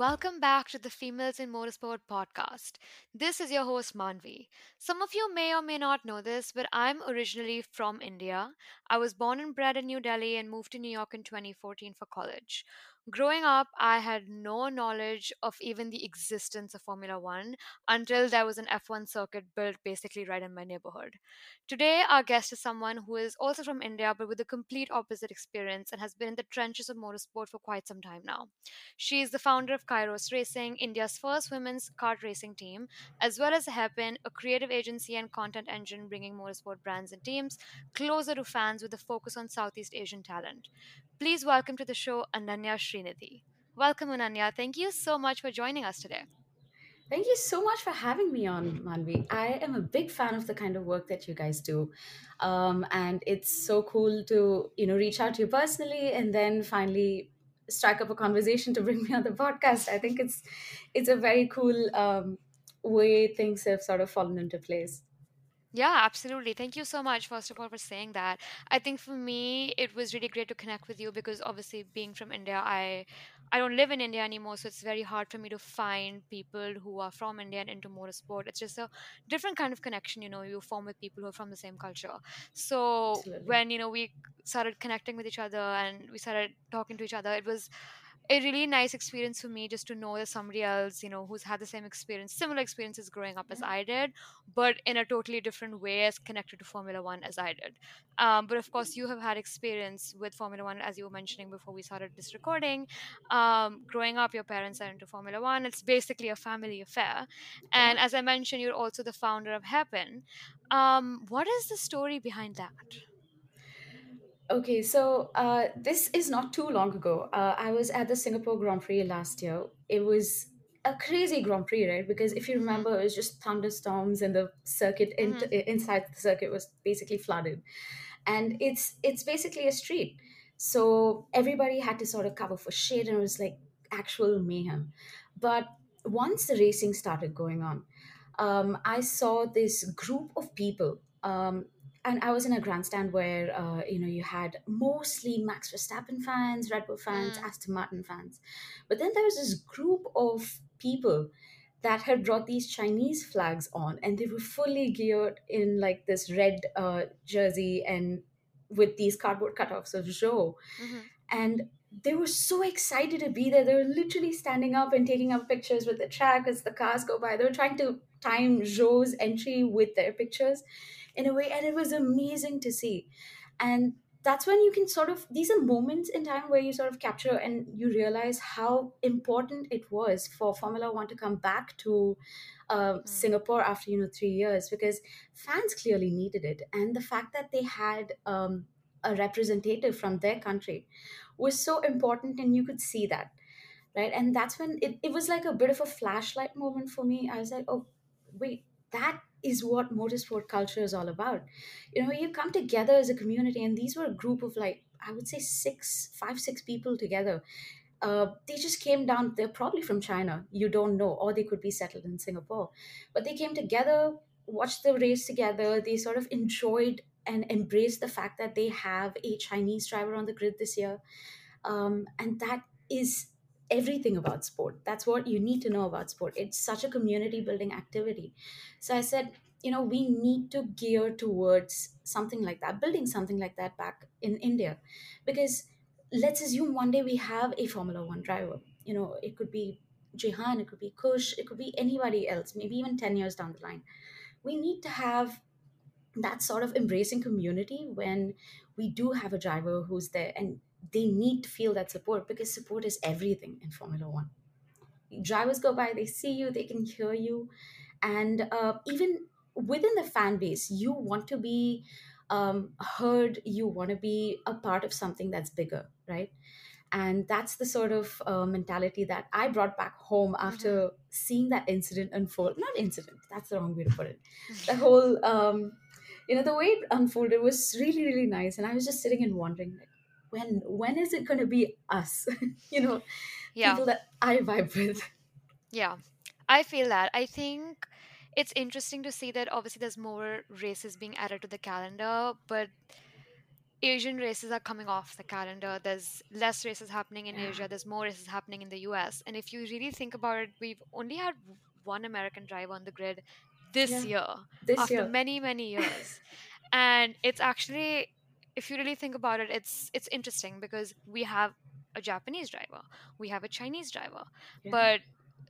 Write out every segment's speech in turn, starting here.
welcome back to the Females in Motorsport podcast. This is your host Manvi. Some of you may or may not know this, but I'm originally from India. I was born and bred in New Delhi and moved to New York in 2014 for college. Growing up, I had no knowledge of even the existence of Formula One until there was an F1 circuit built basically right in my neighborhood. Today, our guest is someone who is also from India but with a complete opposite experience and has been in the trenches of motorsport for quite some time now. She is the founder of Kairos Racing, India's first women's kart racing team, as well as Hairpin, a creative agency and content engine bringing motorsport brands and teams closer to fans with a focus on Southeast Asian talent. Please welcome to the show Ananya Srinidhi. Welcome, Ananya. Thank you so much for joining us today. Thank you so much for having me on, Manvi. I am a big fan of the kind of work that you guys do. Um, and it's so cool to, you know, reach out to you personally and then finally strike up a conversation to bring me on the podcast. I think it's it's a very cool um, way things have sort of fallen into place. Yeah, absolutely. Thank you so much, first of all, for saying that. I think for me, it was really great to connect with you because obviously, being from India, I I don't live in India anymore, so it's very hard for me to find people who are from India and into motorsport. It's just a different kind of connection, you know, you form with people who are from the same culture. So Absolutely. when, you know, we started connecting with each other and we started talking to each other, it was a really nice experience for me just to know that somebody else, you know, who's had the same experience, similar experiences growing up as I did, but in a totally different way as connected to Formula One as I did. Um, but of course, you have had experience with Formula One, as you were mentioning before we started this recording. Um, growing up, your parents are into Formula One. It's basically a family affair. And as I mentioned, you're also the founder of Hairpin. Um, what is the story behind that? Okay, so uh, this is not too long ago. Uh, I was at the Singapore Grand Prix last year. It was a crazy Grand Prix, right? Because if you Mm-hmm. remember, it was just thunderstorms and the circuit in, Mm-hmm. inside the circuit was basically flooded. And it's it's basically a street. So everybody had to sort of cover for shade and it was like actual mayhem. But once the racing started going on, um, I saw this group of people. Um, and I was in a grandstand where uh, you know you had mostly Max Verstappen fans, Red Bull fans, Mm, Aston Martin fans, but then there was this group of people that had brought these Chinese flags on, and they were fully geared in like this red uh, jersey and with these cardboard cutoffs of Zhou, mm-hmm. and they were so excited to be there. They were literally standing up and taking up pictures with the track as the cars go by. They were trying to time Zhou's entry with their pictures in a way, and it was amazing to see. And that's when you can sort of these are moments in time where you sort of capture and you realize how important it was for Formula One to come back to uh, Mm, Singapore after you know three years because fans clearly needed it, and the fact that they had um, a representative from their country was so important, and you could see that right? And that's when it, it was like a bit of a flashlight moment for me. I was like oh wait that is what motorsport culture is all about. You know you come together as a community and these were a group of like i would say six five six people together. Uh, they just came down they're probably from china you don't know or they could be settled in singapore. But they came together watched the race together they sort of enjoyed and embraced the fact that they have a chinese driver on the grid this year. Um, and that is everything about sport. That's what you need to know about sport. It's such a community building activity. So i said you know we need to gear towards something like that building something like that back in india. Because let's assume one day we have a formula 1 driver. You know it could be jehan it could be kush it could be anybody else maybe even 10 years down the line. We need to have that sort of embracing community when we do have a driver who's there. And they need to feel that support because support is everything in Formula One. Drivers go by, they see you, they can hear you, and uh, even within the fan base, you want to be um, heard, you want to be a part of something that's bigger, right? And that's the sort of uh, mentality that I brought back home mm-hmm. after seeing that incident unfold. Not incident, that's the wrong way to put it. The whole um, you know the way it unfolded was really really nice and i was just sitting and wondering like when when is it going to be us you know Yeah. people that i vibe with Yeah, I feel that. I think it's interesting to see that obviously there's more races being added to the calendar, but Asian races are coming off the calendar. There's less races happening in Yeah. Asia. There's more races happening in the US. And if you really think about it, we've only had one American driver on the grid this Yeah. year This after year. many, many years. And it's actually, if you really think about it, it's it's interesting because we have a Japanese driver, we have a Chinese driver, Yeah. but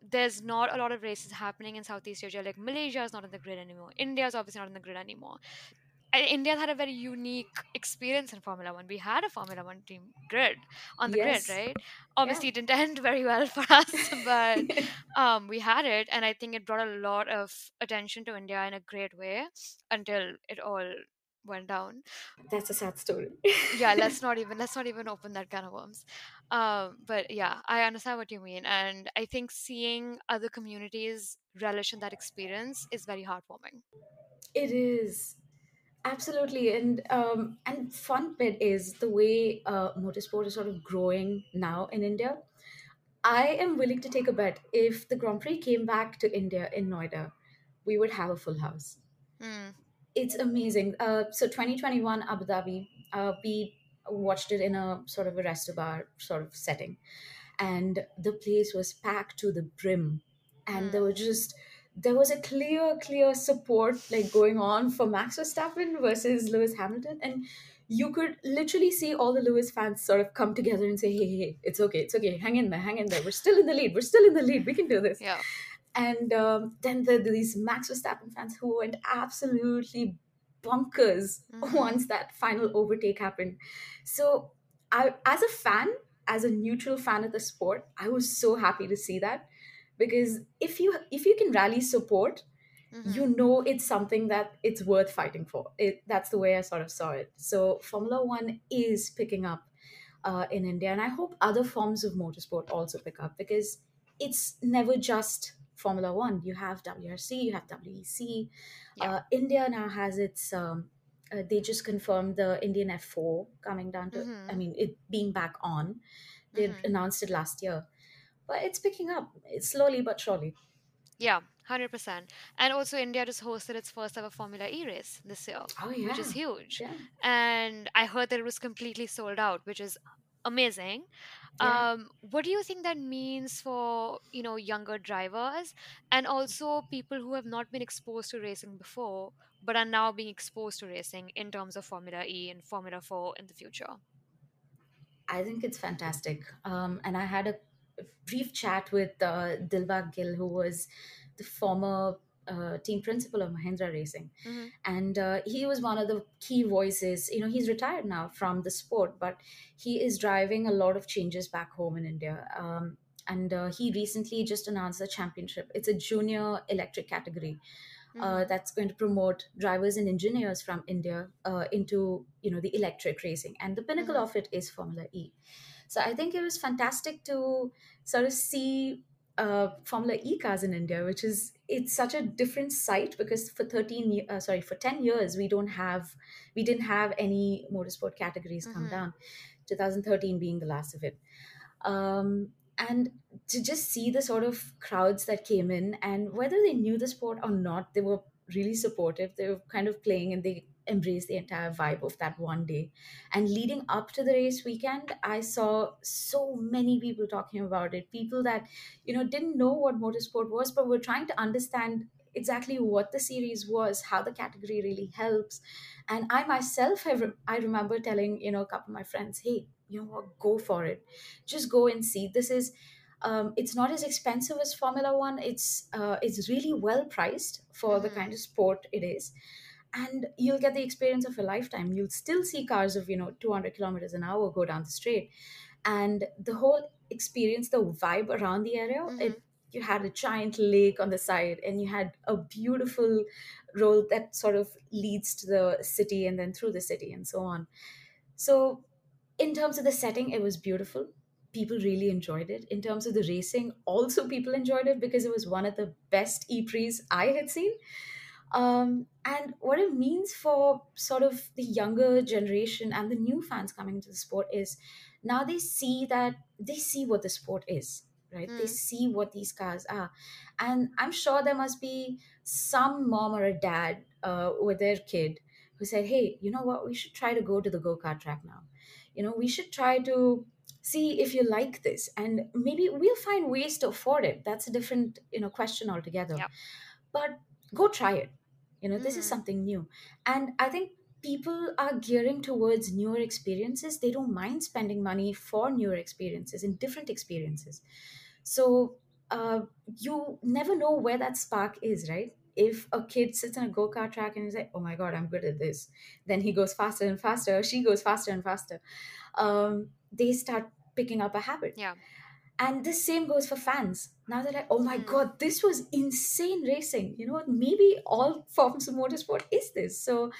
there's not a lot of races happening in Southeast Asia. Like Malaysia is not on the grid anymore. India is obviously not on the grid anymore. India had a very unique experience in Formula One. We had a Formula One team grid on the Yes. grid, right? Obviously, it didn't end very well for us, but um, we had it, and I think it brought a lot of attention to India in a great way until it all went down. That's a sad story. Yeah, let's not even let's not even open that can of worms. Um, but yeah, I understand what you mean, and I think seeing other communities relish in that experience is very heartwarming. It is absolutely, and um, and fun bit is the way uh, motorsport is sort of growing now in India. I am willing to take a bet if the Grand Prix came back to India in Noida, we would have a full house. Mm, It's amazing. Uh, so 2021 Abu Dhabi, uh, we watched it in a sort of a resto bar sort of setting, and the place was packed to the brim, and there mm, were just there was a clear, clear support like going on for Max Verstappen versus Lewis Hamilton, and you could literally see all the Lewis fans sort of come together and say, "Hey, hey, hey, it's okay, it's okay, hang in there, hang in there. We're still in the lead. We're still in the lead. We can do this." yeah. And um, then the, these Max Verstappen fans who went absolutely bonkers hmm once that final overtake happened. So, I, as a fan, as a neutral fan of the sport, I was so happy to see that because if you if you can rally support, hmm you know it's something that it's worth fighting for. It, that's the way I sort of saw it. So, Formula One is picking up uh, in India, and I hope other forms of motorsport also pick up because it's never just Formula One. You have WRC, you have WEC. Yeah. Uh, India now has its. Um, uh, they just confirmed the Indian F4 coming down to. I hmm mean, it being back on. They hmm announced it last year, but it's picking up. It's slowly but surely. Yeah, 100%. And also, India just hosted its first ever Formula E race this year, Oh which is huge. yeah, And I heard that it was completely sold out, which is amazing. Yeah. Um, what do you think that means for, you know, younger drivers and also people who have not been exposed to racing before, but are now being exposed to racing in terms of Formula E and Formula 4 in the future? I think it's fantastic. Um, and I had a brief chat with uh, Dilbagh Gill, who was the former uh, team principal of Mahindra Racing. hmm And uh, he was one of the key voices. You know, he's retired now from the sport, but he is driving a lot of changes back home in India. Um, and uh, he recently just announced a championship. It's a junior electric category uh, hmm that's going to promote drivers and engineers from India uh, into you know the electric racing, and the pinnacle hmm of it is Formula E. So I think it was fantastic to sort of see uh, Formula E cars in India, which is it's such a different sight because for thirteen, uh, sorry, for ten years we don't have we didn't have any motorsport categories come hmm down. 2013 being the last of it um, and to just see the sort of crowds that came in and whether they knew the sport or not they were really supportive they were kind of playing and they embraced the entire vibe of that one day. And leading up to the race weekend i saw so many people talking about it. People that you know didn't know what motorsport was but were trying to understand exactly what the series was how the category really helps. And i myself have i remember telling you know a couple of my friends hey you know what? Go for it. Just go and see. This is um, it's not as expensive as formula one. It's uh, it's really well priced for the hmm kind of sport it is and you'll get the experience of a lifetime. You'll still see cars of you know 200 kilometers an hour go down the straight. And the whole experience the vibe around the area hmm it you had a giant lake on the side and you had a beautiful road that sort of leads to the city and then through the city and so on. So in terms of the setting it was beautiful. People really enjoyed it. In terms of the racing also people enjoyed it because it was one of the best e-prix's i had seen. Um, and what it means for sort of the younger generation and the new fans coming into the sport is now they see that they see what the sport is right they hmm see what these cars are and i'm sure there must be some mom or a dad uh, with their kid who said, "Hey, you know what? We should try to go to the go kart track now. You know, we should try to see if you like this, and maybe we'll find ways to afford it. That's a different you know question altogether. Yep. But go try it. You know, this is Mm-hmm. something new, and I think." People are gearing towards newer experiences. They don't mind spending money for newer experiences and different experiences. So uh, you never know where that spark is, right? If a kid sits on a go kart track and he's like, "Oh my god, I'm good at this," then he goes faster and faster. She goes faster and faster. Um, they start picking up a habit, Yeah. And the same goes for fans. Now they're like, "Oh my Mm-hmm. god, this was insane racing." You know what? Maybe all forms of motorsport is this. So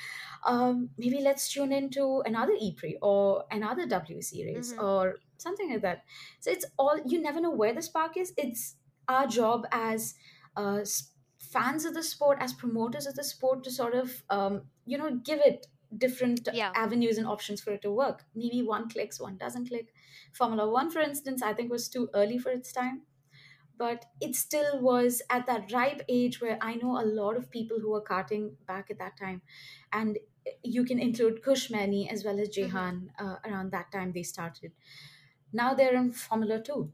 um, maybe let's tune into another E-Prix or another WC race Mm-hmm. or something like that. So it's all you never know where the spark is. It's our job as uh, fans of the sport, as promoters of the sport, to sort of um, you know give it different Yeah. avenues and options for it to work. Maybe one clicks, one doesn't click. Formula One, for instance, I think was too early for its time but it still was at that ripe age where I know a lot of people who were karting back at that time. And you can include Kush Maini as well as Mm-hmm. Uh, around that time they started. Now they're in Formula 2.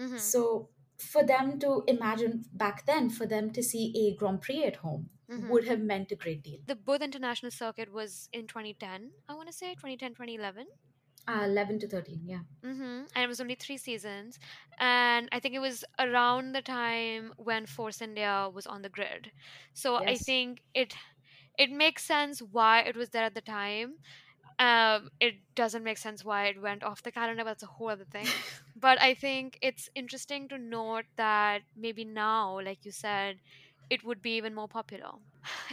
Mm-hmm. So for them to imagine back then, for them to see a Grand Prix at home Mm-hmm. would have meant a great deal. The Buddh International Circuit was in 2010, I want to say 2010, 2011. Uh, 11 to 13, yeah. Mm-hmm. And it was only three seasons. And I think it was around the time when Force India was on the grid. So I think it it makes sense why it was there at the time. Um, it doesn't make sense why it went off the calendar, but that's a whole other thing. But I think it's interesting to note that maybe now, like you said, it would be even more popular.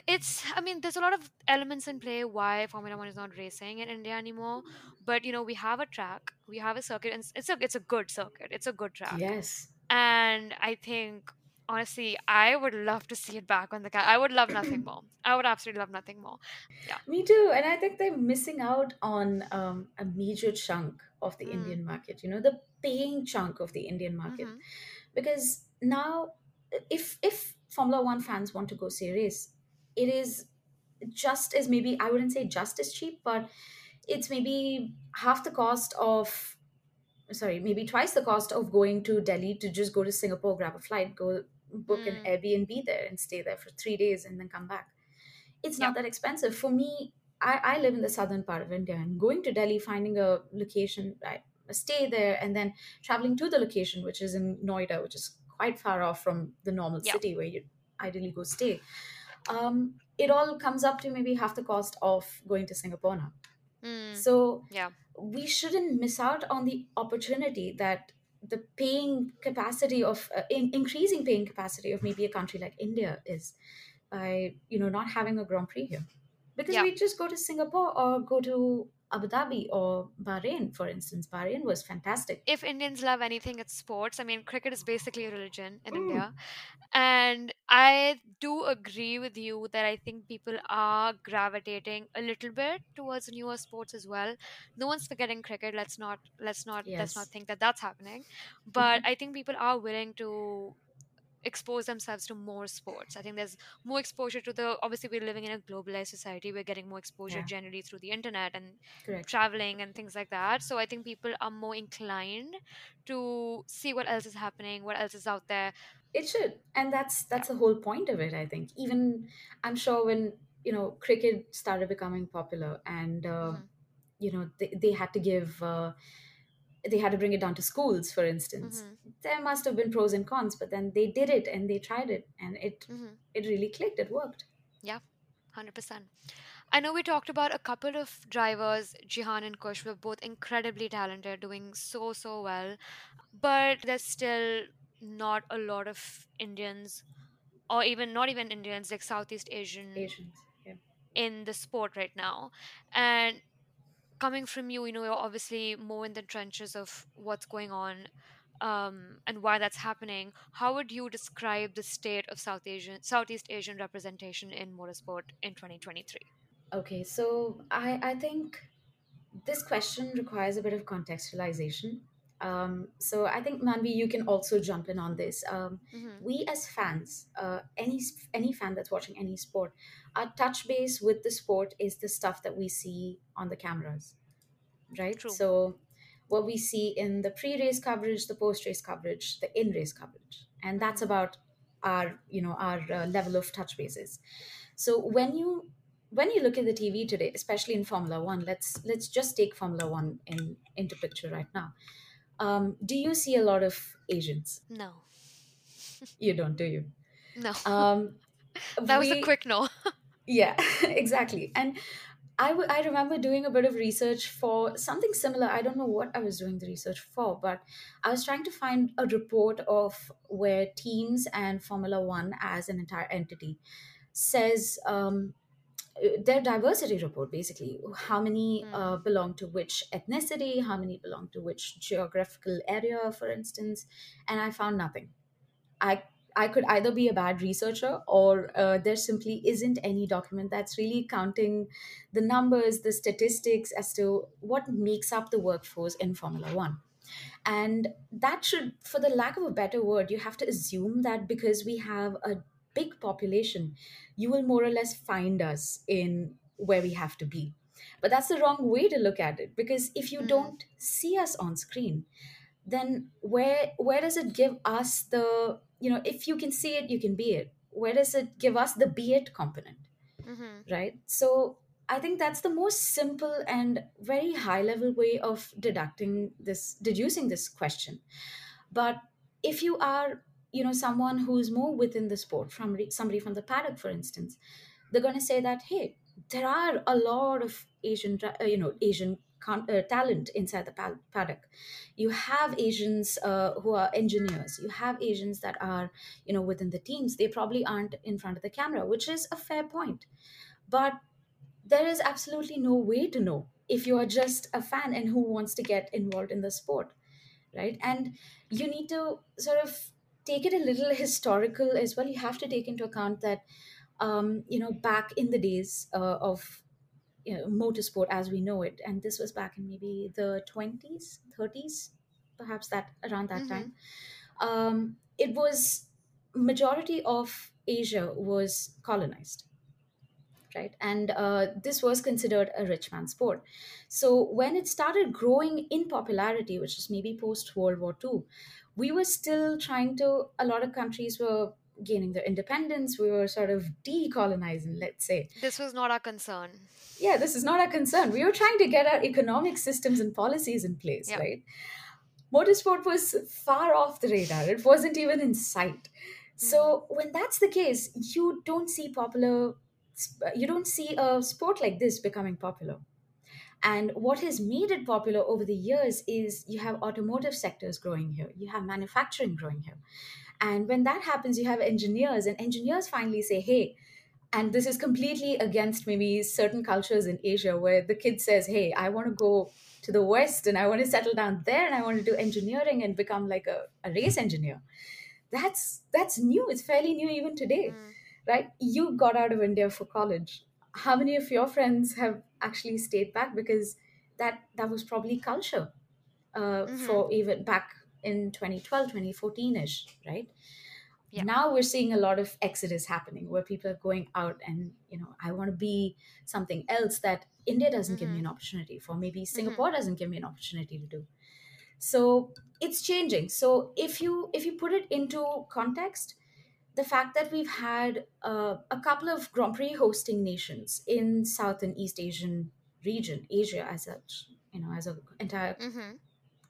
It's, I mean, there's a lot of elements in play why Formula One is not racing in India anymore. But you know, we have a track, we have a circuit, and it's a it's a good circuit. It's a good track, Yes. and I think honestly, I would love to see it back on the car. I would love nothing more. I would absolutely love nothing more. Yeah. Me too. And I think they're missing out on um, a major chunk of the Mm. Indian market, you know, the paying chunk of the Indian market. Mhm. Because now, if if Formula One fans want to go see a race, it is just as maybe, I wouldn't say just as cheap, but it's maybe half the cost of, sorry, maybe twice the cost of going to Delhi to just go to Singapore, grab a flight, go book an Mm. Airbnb there and stay there for three days and then come back it's Yep. not that expensive. For me, I, I live in the southern part of India and going to Delhi, finding a location, I stay there, and then traveling to the location, which is in Noida, which is quite far off from the normal Yep. city where you ideally go stay. Um, it all comes up to maybe half the cost of going to Singapore now. Mm. So Yeah. we shouldn't miss out on the opportunity that the paying capacity of uh, in, increasing paying capacity of maybe a country like India is by you know not having a Grand Prix here because Yeah. we just go to Singapore or go to Abu Dhabi or Bahrain, for instance. Bahrain was fantastic. If Indians love anything, it's sports. I mean, cricket is basically a religion in Mm. India. And I do agree with you that I think people are gravitating a little bit towards newer sports as well. No one's forgetting cricket. Let's not let's not let's not think that that's happening. But I think people are willing to expose themselves to more sports. I think there's more exposure to the obviously we're living in a globalized society. We're getting more exposure Yeah. generally through the internet and Correct. traveling and things like that. So I think people are more inclined to see what else is happening, what else is out there. It should, and that's Yeah. that's the whole point of it. I think. Even I'm sure when you know cricket started becoming popular, and uh, Mhm. you know they, they had to give. Uh, they had to bring it down to schools, for instance. Mhm. There must have been pros and cons, but then they did it and they tried it, and it Mhm. it really clicked. It worked. Yeah, 100%. I know we talked about a couple of drivers, Jehan and Kush, were both incredibly talented, doing so, so well. But there's still not a lot of Indians, or even not even Indians, like Southeast Asian Asians. Yeah. in the sport right now. And coming from you, you know, you're obviously more in the trenches of what's going on um, and why that's happening. How would you describe the state of South Asian, Southeast Asian representation in motorsport in 2023? Okay, so I I think this question requires a bit of contextualization. Um, so I think Manvi, you can also jump in on this. Um, Mm-hmm. we as fans, uh, any any fan that's watching any sport, our touch base with the sport is the stuff that we see on the cameras, right? True. So what we see in the pre-race coverage, the post-race coverage, the in-race coverage, and that's about our you know our uh, level of touch bases. So when you when you look at the TV today, especially in Formula One, let's let's just take Formula One in into picture right now. Um, do you see a lot of Asians? No. You don't, do you? No. Um, that was a quick no. Yeah, exactly. And I, w- I remember doing a bit of research for something similar. I don't know what I was doing the research for, but I was trying to find a report of where teams and Formula One as an entire entity says um, their diversity report basically. How many Mm. uh, belong to which ethnicity? How many belong to which geographical area for instance? And i found nothing. I i could either be a bad researcher or uh, there simply isn't any document that's really counting the numbers the statistics as to what makes up the workforce in formula 1 and that should for the lack of a better word you have to assume that because we have a big population you will more or less find us in where we have to be but that's the wrong way to look at it because if you Mm. don't see us on screen then where where does it give us the you know if you can see it you can be it where does it give us the be it component Mm-hmm. right so i think that's the most simple and very high level way of deducting this deducing this question but if you are you know someone who's more within the sport from re- somebody from the paddock for instance they're going to say that hey there are a lot of asian uh, you know asian con- uh, talent inside the pad- paddock. You have asians uh, who are engineers. You have asians that are you know within the teams. They probably aren't in front of the camera which is a fair point. But there is absolutely no way to know if you are just a fan and who wants to get involved in the sport right? And you need to sort of take it a little historical as well. You have to take into account that um, you know back in the days uh, of you know, motorsport as we know it and this was back in maybe the 20s 30s perhaps that around that Mhm. time. Um, it was majority of asia was colonized right? And uh, this was considered a rich man's sport. So when it started growing in popularity which is maybe post world war ii we were still trying to a lot of countries were gaining their independence. We were sort of decolonizing let's say. This was not our concern. yeah this is not our concern. We were trying to get our economic systems and policies in place Yeah. right? Motorsport was far off the radar. It wasn't even in sight. So hmm. when that's the case you don't see popular you don't see a sport like this becoming popular and what has made it popular over the years is you have automotive sectors growing here you have manufacturing growing here. And when that happens you have engineers and engineers finally say hey and this is completely against maybe certain cultures in asia where the kid says hey i want to go to the west and i want to settle down there and i want to do engineering and become like a, a race engineer. That's that's new. It's fairly new even today Mm. right? You got out of india for college how many of your friends have actually stayed back? Because that that was probably culture uh, Mhm. for even back in 2012 2014ish right? Yeah. now we're seeing a lot of exodus happening where people are going out and you know i want to be something else that india doesn't give me an opportunity for. Maybe singapore doesn't give me an opportunity to do. So it's changing. So if you if you put it into context the fact that we've had uh, a couple of grand prix hosting nations in south and east asian region asia as such you know as an entire Mm-hmm.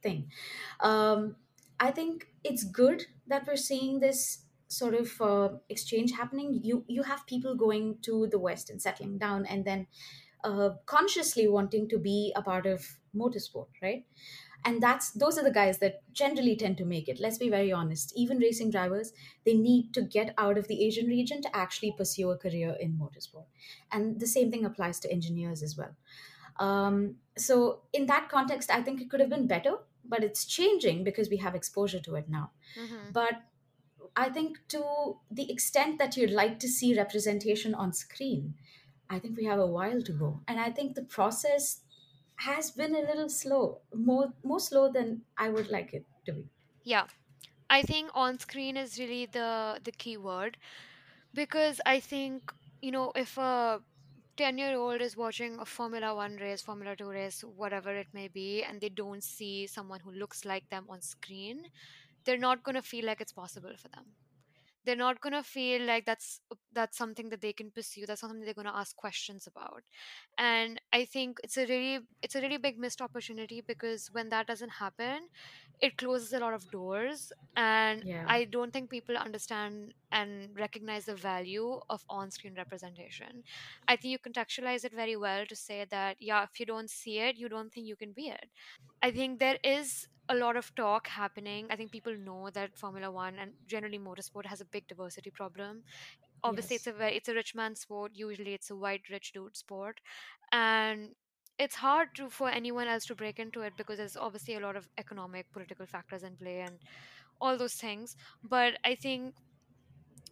thing. Um, I think it's good that we're seeing this sort of uh, exchange happening. You you have people going to the West and settling down, and then uh, consciously wanting to be a part of motorsport, right? And that's those are the guys that generally tend to make it. Let's be very honest. Even racing drivers, they need to get out of the Asian region to actually pursue a career in motorsport, and the same thing applies to engineers as well. Um, so in that context, I think it could have been better, but it's changing because we have exposure to it now. Mm-hmm. But I think to the extent that you'd like to see representation on screen, I think we have a while to go. And I think the process has been a little slow, more more slow than I would like it to be. Yeah, I think on screen is really the the key word because I think you know if a 10 year old is watching a Formula 1 race, Formula 2 race, whatever it may be, and they don't see someone who looks like them on screen, they're not going to feel like it's possible for them they're not going to feel like that's that's something that they can pursue that's something they're going to ask questions about. And i think it's a really it's a really big missed opportunity because when that doesn't happen it closes a lot of doors and Yeah, i don't think people understand and recognize the value of on-screen representation. I think you contextualize it very well to say that yeah if you don't see it you don't think you can be it. I think there is a lot of talk happening. I think people know that Formula One and generally motorsport has a big diversity problem. Obviously, it's a very it's a rich man sport. Usually, it's a white rich dude sport, and it's hard to for anyone else to break into it because there's obviously a lot of economic, political factors in play and all those things. But I think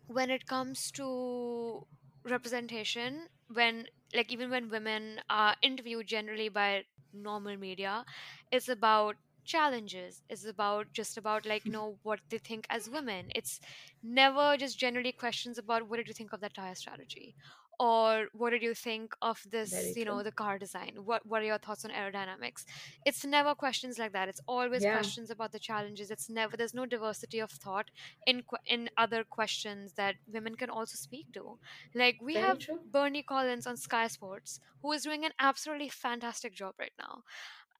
when it comes to representation when like even when women are interviewed generally by normal media it's about challenges it's about just about like you know what they think as women. It's never just generally questions about what did you think of that tire strategy? or what did you think of this very you know true. the car design? What what are your thoughts on aerodynamics? It's never questions like that. It's always Yeah, questions about the challenges. It's never there's no diversity of thought in in other questions that women can also speak to. Like we very have true. bernie collins on sky sports who is doing an absolutely fantastic job right now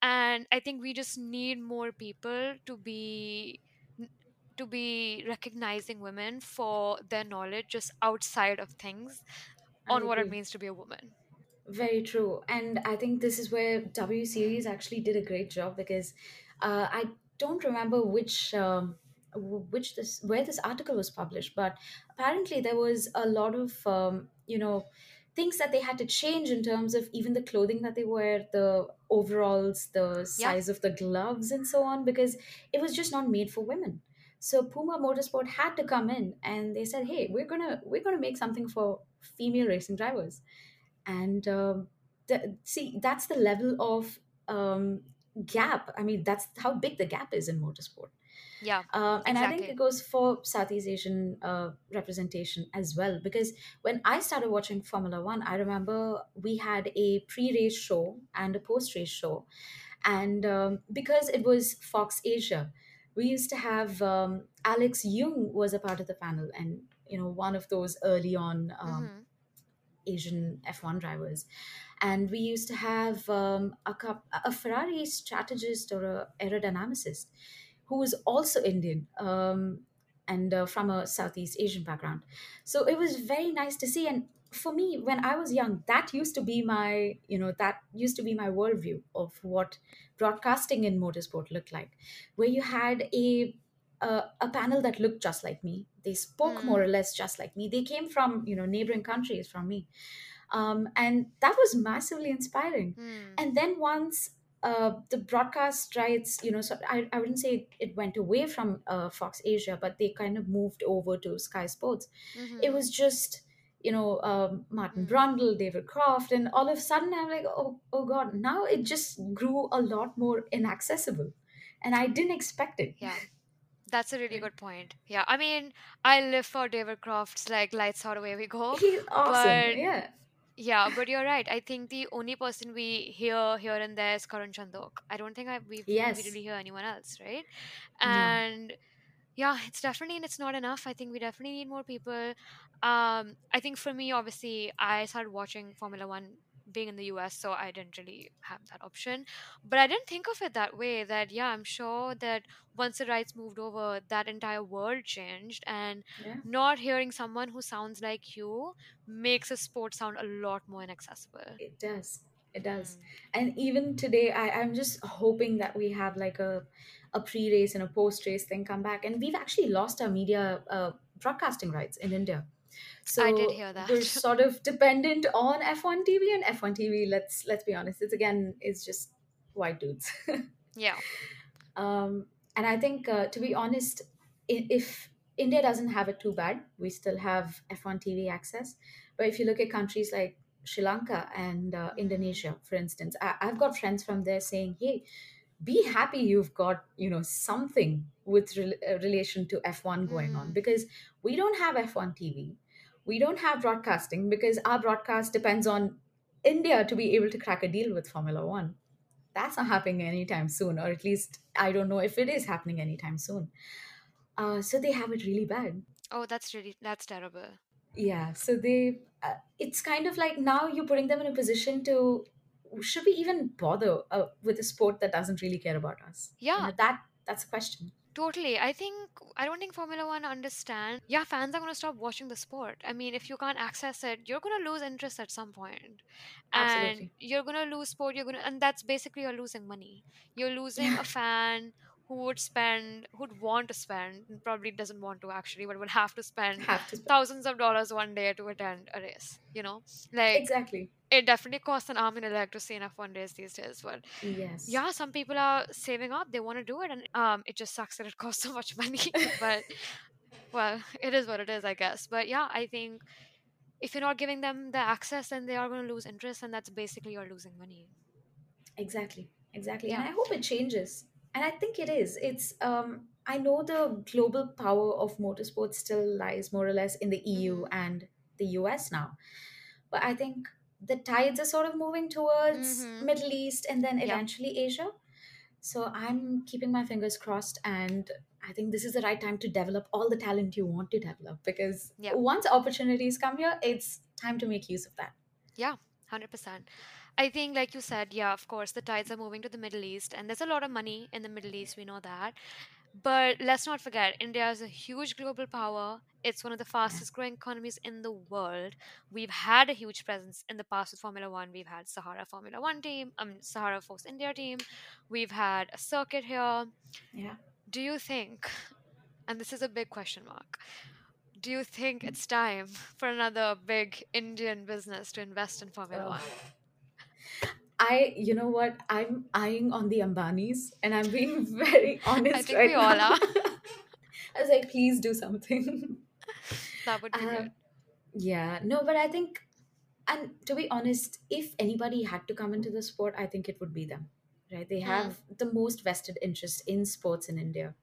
and i think we just need more people to be to be recognizing women for their knowledge just outside of things on what it means to be a woman Very true. And I think this is where W Series actually did a great job because uh, I don't remember which um, which this where this article was published, but apparently there was a lot of um, you know things that they had to change in terms of even the clothing that they wear, the overalls, the yeah size of the gloves, and so on, because it was just not made for women. So Puma Motorsport had to come in and they said, "Hey, we're gonna we're gonna make something for female racing drivers." and um, the, see that's the level of um, gap i mean that's how big the gap is in motorsport yeah um, and i think it goes for southeast asian uh, representation as well because when i started watching formula one i remember we had a pre-race show and a post-race show and um, because it was fox asia we used to have um, alex Yoong was a part of the panel and you know one of those early on um, mm-hmm. Asian F1 drivers. And we used to have um, a, a Ferrari strategist or a aerodynamicist who was also Indian um, and uh, from a Southeast Asian background. So it was very nice to see. And for me, when I was young, that used to be my, you know, that used to be my worldview of what broadcasting in motorsport looked like, where you had a a, a panel that looked just like me. They spoke more or mm less just like me. They came from you know neighboring countries from me, um, and that was massively inspiring. mm And then once uh, the broadcast rights, you know, so I, I wouldn't say it went away from uh, Fox Asia, but they kind of moved over to Sky Sports. It mm-hmm. was just you know um, Martin mm Brundle, David Croft, and all of a sudden I'm like, oh, oh God! Now it just grew a lot more inaccessible, and I didn't expect it. yeah that's a really good point yeah i mean i live for david croft's like lights out away we go He's awesome. but Yeah. Yeah but you're right. I think the only person we hear here and there is karun chandhok. I don't think I, we we Yes. really hear anyone else right? No. and yeah it's definitely it's not enough. I think we definitely need more people. Um i think for me obviously i started watching formula one being in the us so i didn't really have that option but i didn't think of it that way that yeah i'm sure that once the rights moved over that entire world changed and Yeah. not hearing someone who sounds like you makes a sport sound a lot more inaccessible It does. It does. mm. And even today, I, I'm just hoping that we have like a, a pre race and a post race thing come back. And we've actually lost our media uh, broadcasting rights in India. I did So hear we're sort of dependent on F1 TV and F1 TV. Let's let's be honest. It's again, it's just white dudes. yeah Um, and I think, uh, to be honest, if India doesn't have it too bad, we still have F1 TV access. But if you look at countries like Sri Lanka and uh. Indonesia, for instance. I- I've got friends from there saying, "Hey, be happy you've got you know something with rel- uh, relation to F1 going on Mm-hmm. because we don't have F1 TV, we don't have broadcasting because our broadcast depends on India to be able to crack a deal with Formula One. That's not happening anytime soon, or at least I don't know if it is happening anytime soon. Uh, so they have it really bad. Oh, that's really that's terrible. Yeah, so they, uh, it's kind of like now you're putting them in a position to, should we even bother uh, with a sport that doesn't really care about us? You Yeah, know, that that's a question. Totally. I think I don't think Formula One understand. Yeah, fans are going to stop watching the sport. I mean, if you can't access it, you're going to lose interest at some point, and Absolutely. you're going to lose sport. You're going to, and that's basically you're losing money. You're losing a fan who would spend, who'd want to spend, and probably doesn't want to actually, but would have to spend have to. thousands of dollars one day to attend a race. You know, like Exactly. it definitely costs an arm and a leg to see enough one days these days, but Yes. yeah some people are saving up they want to do it and um it just sucks that it costs so much money but well it is what it is i guess but yeah i think if you're not giving them the access then they are going to lose interest and that's basically you're losing money Exactly. Exactly. And yeah I hope it changes. And I think it is. It's um I know the global power of motorsports still lies more or less in the EU mm-hmm and the US now. But I think the tides are sort of moving towards mm-hmm Middle East and then eventually Asia. So I'm keeping my fingers crossed and I think this is the right time to develop all the talent you want to develop because once opportunities come here, it's time to make use of that. yeah 100% i think like you said yeah of course the tides are moving to the middle east and there's a lot of money in the middle east we know that But let's not forget, India is a huge global power. It's one of the fastest growing economies in the world. We've had a huge presence in the past with Formula One. We've had Sahara Formula One team, um, Sahara Force India team. We've had a circuit here. Yeah. Do you think, and this is a big question mark, do you think it's time for another big Indian business to invest in Formula Uh, One? I, you know what? I'm eyeing on the Ambanis and I'm being very I honest think we right all now. are. I was like, please do something. that would be good. um, yeah, no, but I think, and to be honest, if anybody had to come into the sport, I think it would be them, right? They Mm, have the most vested interest in sports in India.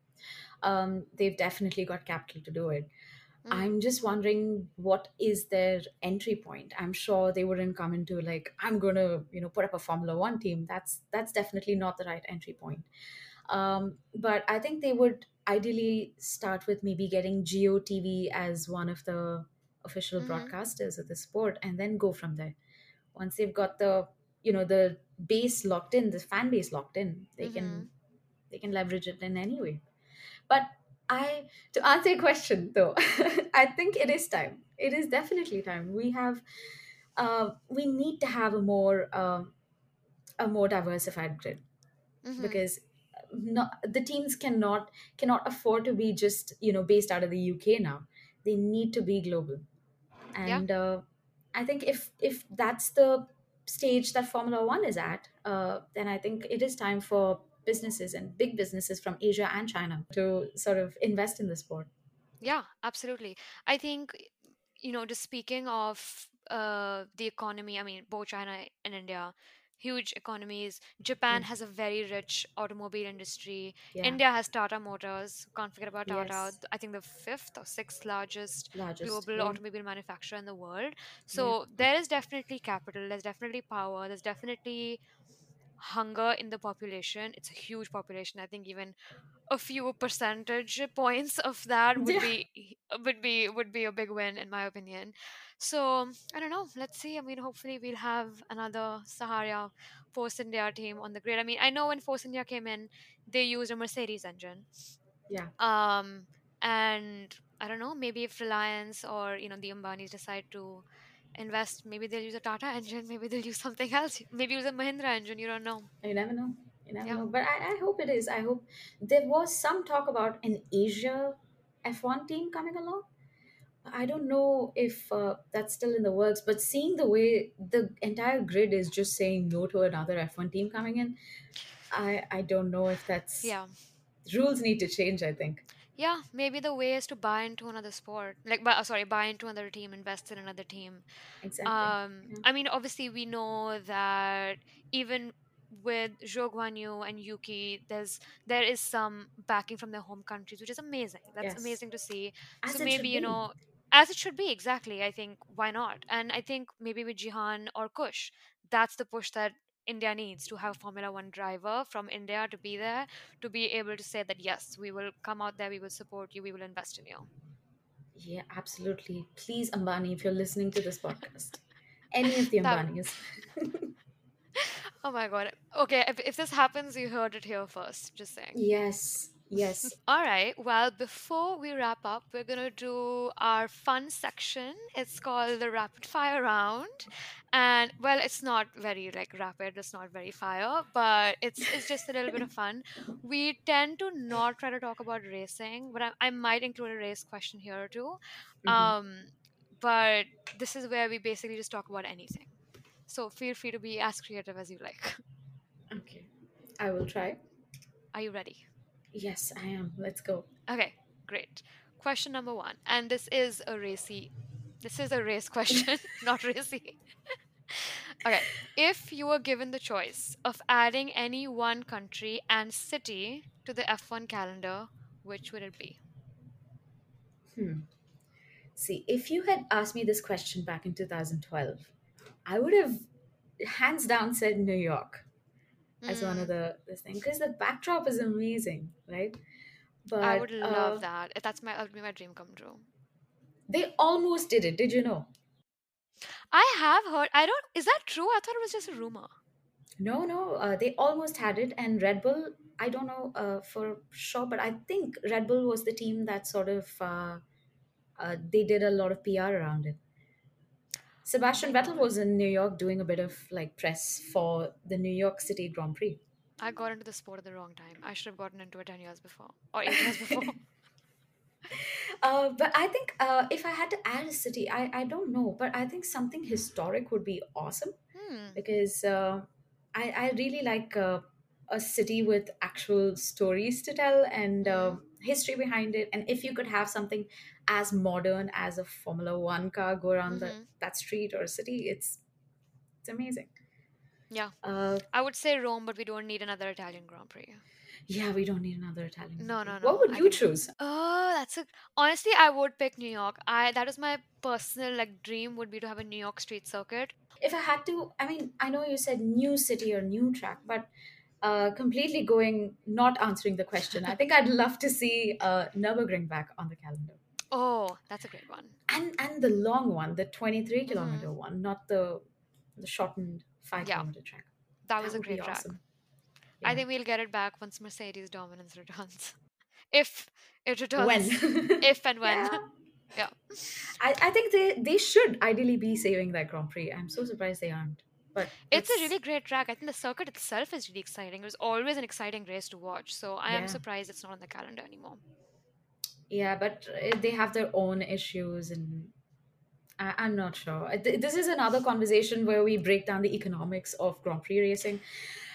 Um, they've definitely got capital to do it. Mm, I'm just wondering what is their entry point. I'm sure they wouldn't come into like I'm going to you know put up a Formula One team. That's that's definitely not the right entry point. Um, but I think they would ideally start with maybe getting Jio TV as one of the official mm-hmm, broadcasters of the sport, and then go from there. Once they've got the you know the base locked in, the fan base locked in, they mm-hmm. can they can leverage it in any way. But I, to answer your question though, I think it is time. It is definitely time. We have, uh, we need to have a more, um, a more diversified grid Mm-hmm. because no, the teams cannot cannot afford to be just you know based out of the UK now. They need to be global, Yeah. and uh, I think if if that's the stage that Formula One is at, uh, then I think it is time for businesses and big businesses from Asia and China to sort of invest in the sport. Yeah, absolutely. I think, you know, just speaking of uh, the economy, I mean, both China and India, huge economies. Japan Yeah. has a very rich automobile industry. Yeah. India has Tata Motors. Can't forget about Tata. Yes. I think the fifth or sixth largest Largest. global Yeah. automobile manufacturer in the world. Yeah. So there is definitely capital, there's definitely power, there's definitely hunger in the population. It's a huge population. I think even a few percentage points of that would Yeah. be would be would be a big win in my opinion so i don't know let's see i mean hopefully we'll have another sahara force india team on the grid i mean i know when force india came in they used a mercedes engine Yeah. um and i don't know maybe if reliance or you know the ambanis decide to invest maybe they'll use a tata engine maybe they'll use something else maybe use a mahindra engine you don't know You never know. You never yeah know. But I, I hope it is. I hope there was some talk about an Asia F1 team coming along. I don't know if uh, that's still in the works, but seeing the way the entire grid is just saying no to another F1 team coming in, I, I don't know if that's yeah rules need to change, I think. Yeah, maybe the way is to buy into another sport, like, uh, sorry, buy into another team, invest in another team. Exactly. Um, Yeah. I mean, obviously, we know that even with Zhou Guanyu and Yuki, there's there is some backing from their home countries, which is amazing. That's Yes. amazing to see. So As it maybe should you be. know, as it should be, exactly. I think why not? And I think maybe with Jehan or Kush, that's the push that India needs to have a Formula One driver from India to be there to be able to say that yes, we will come out there, we will support you, we will invest in you. Yeah, absolutely. Please, Ambani, if you're listening to this podcast, any of the That Ambanis. oh my god. Okay, if, if this happens, you heard it here first. Just saying. yes, yes. All right. Well, before we wrap up, we're going to do our fun section. It's called the rapid fire round. And well, it's not very like rapid, it's not very fire, but it's it's just a little bit of fun. We tend to not try to talk about racing, but I, I might include a race question here or two. hmm Um, but this is where we basically just talk about anything. So feel free to be as creative as you like. Okay. I will try. Are you ready? Yes, I am. Let's go. Okay, great. Question number one, and this is a racy. This is a race question, not racy. okay, if you were given the choice of adding any one country and city to the F1 calendar, which would it be? Hmm. See, if you had asked me this question back in 2012, I would have hands down said New York as one of Mm, the this thing because the backdrop is amazing, right? I would love uh, that. That's my that would be my dream come true. they almost did it. Did you know? I have heard. I don't. Is that true? I thought it was just a rumor. No, no, uh, they almost had it. And Red Bull, I don't know uh, for sure, but I think Red Bull was the team that sort of uh, uh, they did a lot of PR around it. Sebastian Vettel was in New York doing a bit of like press for the New York City Grand Prix. I got into the sport at the wrong time. I should have gotten into it 10 years before or 8 years before. Uh, but I think uh, if I had to add a city, I, I don't know, but I think something historic would be awesome Hmm. because uh, I, I really like uh, a city with actual stories to tell and uh, Mm, history behind it. And if you could have something as modern as a Formula One car go around the, hmm that street or city, it's it's amazing. Yeah. Uh, I would say Rome, but we don't need another Italian Grand Prix. yeah, we don't need another Italian Grand No, Prix. no, What would you choose? Oh, that's a. Honestly, I would pick New York. I that was my personal like dream would be to have a New York street circuit. If I had to, I mean, I know you said new city or new track, but uh, completely going, not answering the question. I think I'd love to see uh, Nürburgring back on the calendar. Oh, that's a great one. And and the long one, the 23 hmm kilometer one, not the the shortened 5 Yeah, kilometer track. that was a great track. awesome. I think we'll get it back once Mercedes dominance returns. If it returns. When? if and when. yeah. yeah. I, I think they, they should ideally be saving that Grand Prix. I'm so surprised they aren't. But It's a really great track. I think the circuit itself is really exciting. It was always an exciting race to watch. So I am surprised it's not on the calendar anymore. Yeah, but uh, they have their own issues and I, I'm not sure. Th- This is another conversation where we break down the economics of Grand Prix racing.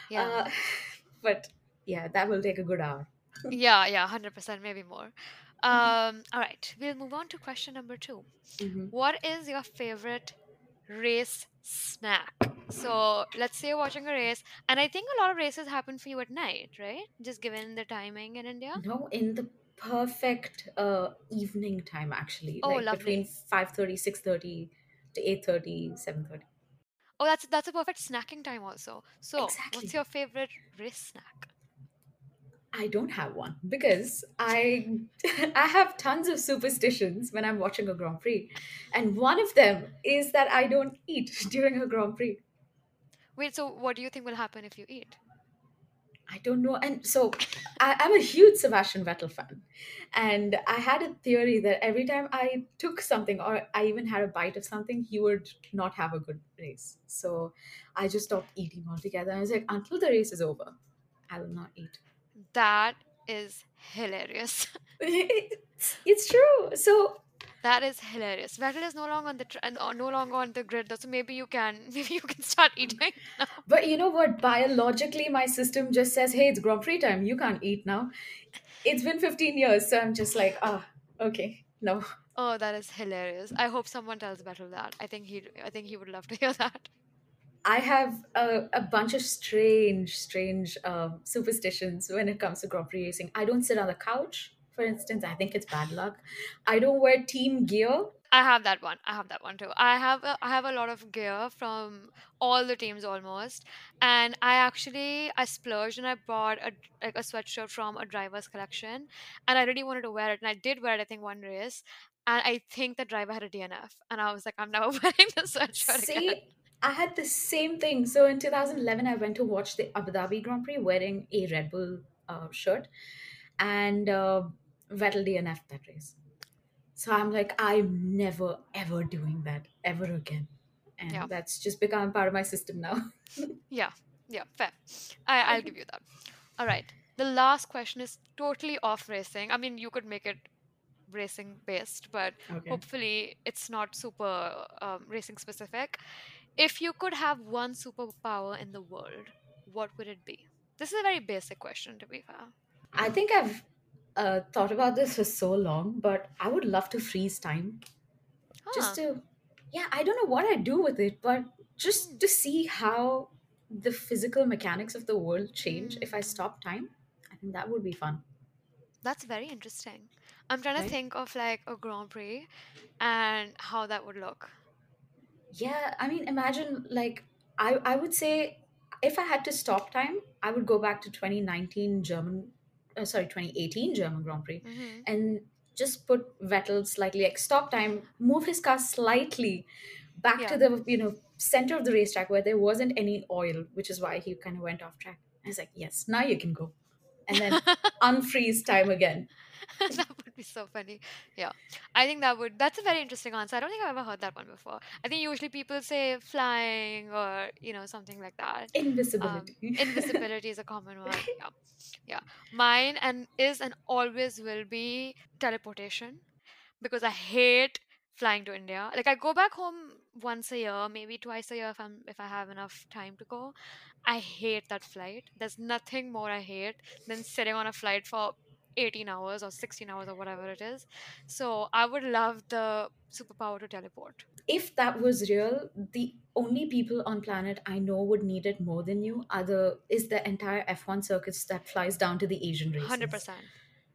Yeah. Uh, but yeah, that will take a good hour. Yeah, yeah, 100%, maybe more. Um, all right, we'll move on to question number two. hmm What is your favorite race snack? So let's say you're watching a race, and I think a lot of races happen for you at night, right? Just given the timing in India. No, in the perfect uh, evening time, actually, Oh, like between lovely. 5.30, 6.30 to 8.30, 7.30. Oh, that's that's a perfect snacking time also. So, what's Exactly. your favorite wrist snack? I don't have one because I I have tons of superstitions when I'm watching a Grand Prix, and one of them is that I don't eat during a Grand Prix. Wait, so what do you think will happen if you eat? I don't know, and so I, I'm a huge Sebastian Vettel fan, and I had a theory that every time I took something or I even had a bite of something, he would not have a good race. So I just stopped eating altogether. I was like, until the race is over, I will not eat. That is hilarious. it's, it's true. So That is hilarious. Vettel is no longer on the tr- uh, no longer on the grid, though. So maybe you can maybe you can start eating now. But you know what? Biologically, my system just says, hey, it's Grand Prix time. You can't eat now. it's been 15 years, so I'm just like, ah, okay, no. Oh, that is hilarious. I hope someone tells Vettel that. I think he I think he would love to hear that. I have a, a bunch of strange, strange um, superstitions when it comes to Grand Prix racing. I don't sit on the couch, for instance. I think it's bad luck. I don't wear team gear. I have that one. I have that one too. I have a, I have a lot of gear from all the teams almost, and I actually I splurged and I bought a like a sweatshirt from a driver's collection, and I really wanted to wear it, and I did wear it. I think one race, and I think the driver had a DNF, and I was like, I'm never wearing the sweatshirt again. See, I had the same thing. So in 2011, I went to watch the Abu Dhabi Grand Prix wearing a Red Bull uh, shirt, and uh, Vettel DNF that race. So I'm like, I'm never ever doing that ever again, and Yeah, that's just become part of my system now. yeah, yeah. Fair. I I'll give you that. All right. The last question is totally off racing. I mean, you could make it racing based, but Okay. hopefully it's not super um, racing specific. If you could have one superpower in the world, what would it be? This is a very basic question, to be fair. I think I've uh, thought about this for so long, but I would love to freeze time just Huh. to, yeah, I don't know what I'd do with it, but Hmm. just to see how the physical mechanics of the world change if I Hmm. stop time. I think that would be fun, That's very interesting. I'm trying to right? think of like a Grand Prix and how that would look. Yeah, I mean, imagine like I I would say if I had to stop time, I would go back to 2019 German, uh, sorry, 2018 German Grand Prix, hmm and just put Vettel slightly like stop time, move his car slightly back Yeah. to the you know center of the racetrack where there wasn't any oil, which is why he kind of went off track. I was like, yes, now you can go, and then unfreeze time again. that would be so funny. Yeah. I think that would that's a very interesting answer. I don't think I've ever heard that one before. I think usually people say flying or, you know, something like that. Um, Invisibility. invisibility is a common one. Yeah. Yeah. Mine and is and always will be teleportation because I hate flying to India. Like I go back home once a year, maybe twice a year if I'm if I have enough time to go. I hate that flight. There's nothing more I hate than sitting on a flight for 18 hours or 16 hours or whatever it is. So I would love the superpower to teleport. if that was real, the only people on planet I know would need it more than you are the is the entire F1 circuits that flies down to the Asian races 100%.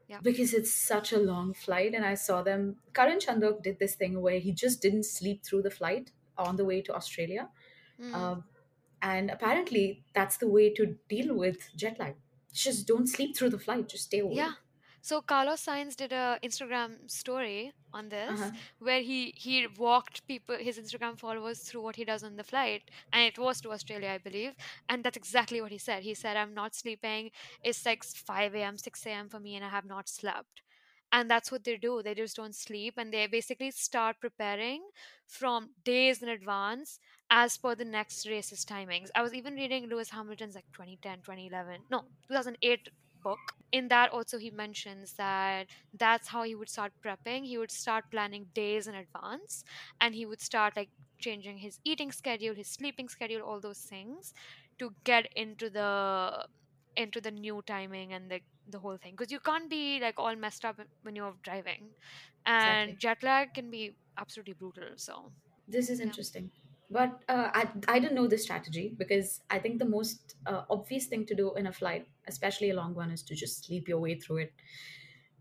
Yeah. because it's such a long flight. And I saw them. Karun Chandhok did this thing where he just didn't sleep through the flight on the way to Australia, Mm. um, and apparently that's the way to deal with jet lag. Just don't sleep through the flight. Just stay awake. Yeah. So Carlos Sainz did a Instagram story on this Uh-huh. where he he walked people his Instagram followers through what he does on the flight and it was to Australia I believe and that's exactly what he said. He said I'm not sleeping. It's like 5 a.m. 6 a.m. for me and I have not slept. And that's what they do. They just don't sleep and they basically start preparing from days in advance as per the next race's timings. I was even reading Lewis Hamilton's like 2010, 2011, no, 2008 book. In that, also, he mentions that that's how he would start prepping. He would start planning days in advance and he would start like changing his eating schedule, his sleeping schedule, all those things to get into the into the new timing and the the whole thing because you can't be like all messed up when you're driving and Exactly. jet lag can be absolutely brutal so This is yeah interesting. But uh, I, I didn't know this strategy because I think the most uh, obvious thing to do in a flight, especially a long one, is to just sleep your way through it.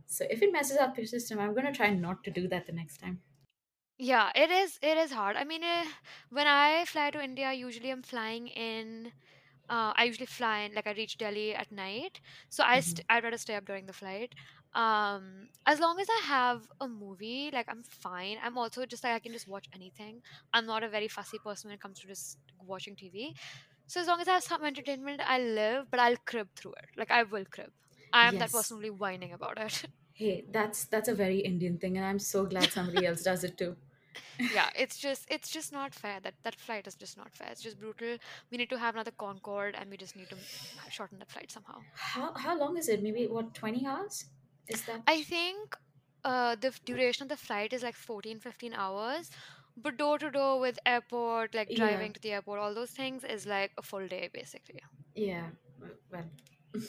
So if it messes up your system, I'm going to try not to do that the next time. Yeah, it is. It is hard. I mean, eh, when I fly to India, usually I'm flying in. Uh, I usually fly in like I reach Delhi at night, so I st- I'd rather stay up during the flight. Um, as long as I have a movie, like I'm fine. I'm also just like I can just watch anything. I'm not a very fussy person when it comes to just watching TV. So as long as I have some entertainment, I live, but I'll crib through it. Like I will crib. I am that person be whining about it. Hey, that's that's a very Indian thing, and I'm so glad somebody else does it too. yeah it's just it's just not fair that that flight is just not fair it's just brutal we need to have another concorde and we just need to shorten that flight somehow How how long is it? Maybe what 20 hours? Is that? i think uh the f- duration of the flight is like 14, 15 hours but door to door with airport like Yeah, driving to the airport all those things is like a full day basically yeah. Well,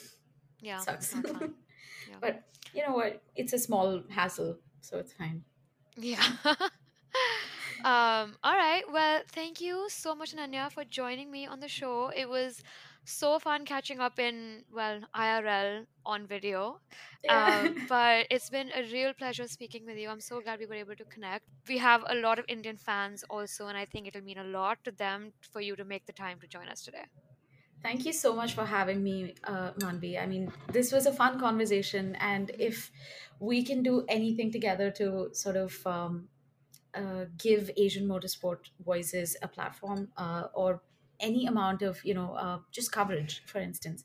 yeah sucks. not fun Yeah. but you know what it's a small hassle so it's fine Yeah. um, all right. Well, thank you so much, Nanya, for joining me on the show. It was so fun catching up in, well, IRL on video. yeah Um, but it's been a real pleasure speaking with you. I'm so glad we were able to connect. We have a lot of Indian fans also, and I think it'll mean a lot to them for you to make the time to join us today. Thank you so much for having me, uh, Manvi. I mean, this was a fun conversation, and if we can do anything together to sort of um, uh, give Asian motorsport voices a platform uh, or any amount of, you know, uh, just coverage, for instance,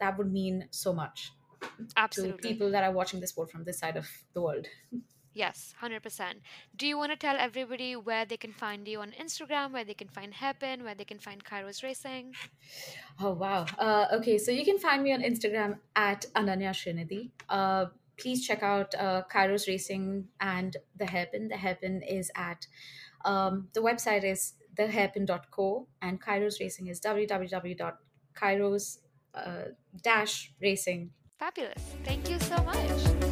that would mean so much to Absolutely. people that are watching the sport from this side of the world. Yes, 100%. Do you want to tell everybody where they can find you on Instagram, where they can find Hairpin, where they can find Kairos Racing? Oh, wow. Uh, okay, so you can find me on Instagram at Ananya Srinidhi. Uh, please check out uh, Kairos Racing and The Hairpin. The Hairpin is at, um, the website is thehairpin.co and Kairos Racing is www.kairos-racing. Fabulous. Thank you so much.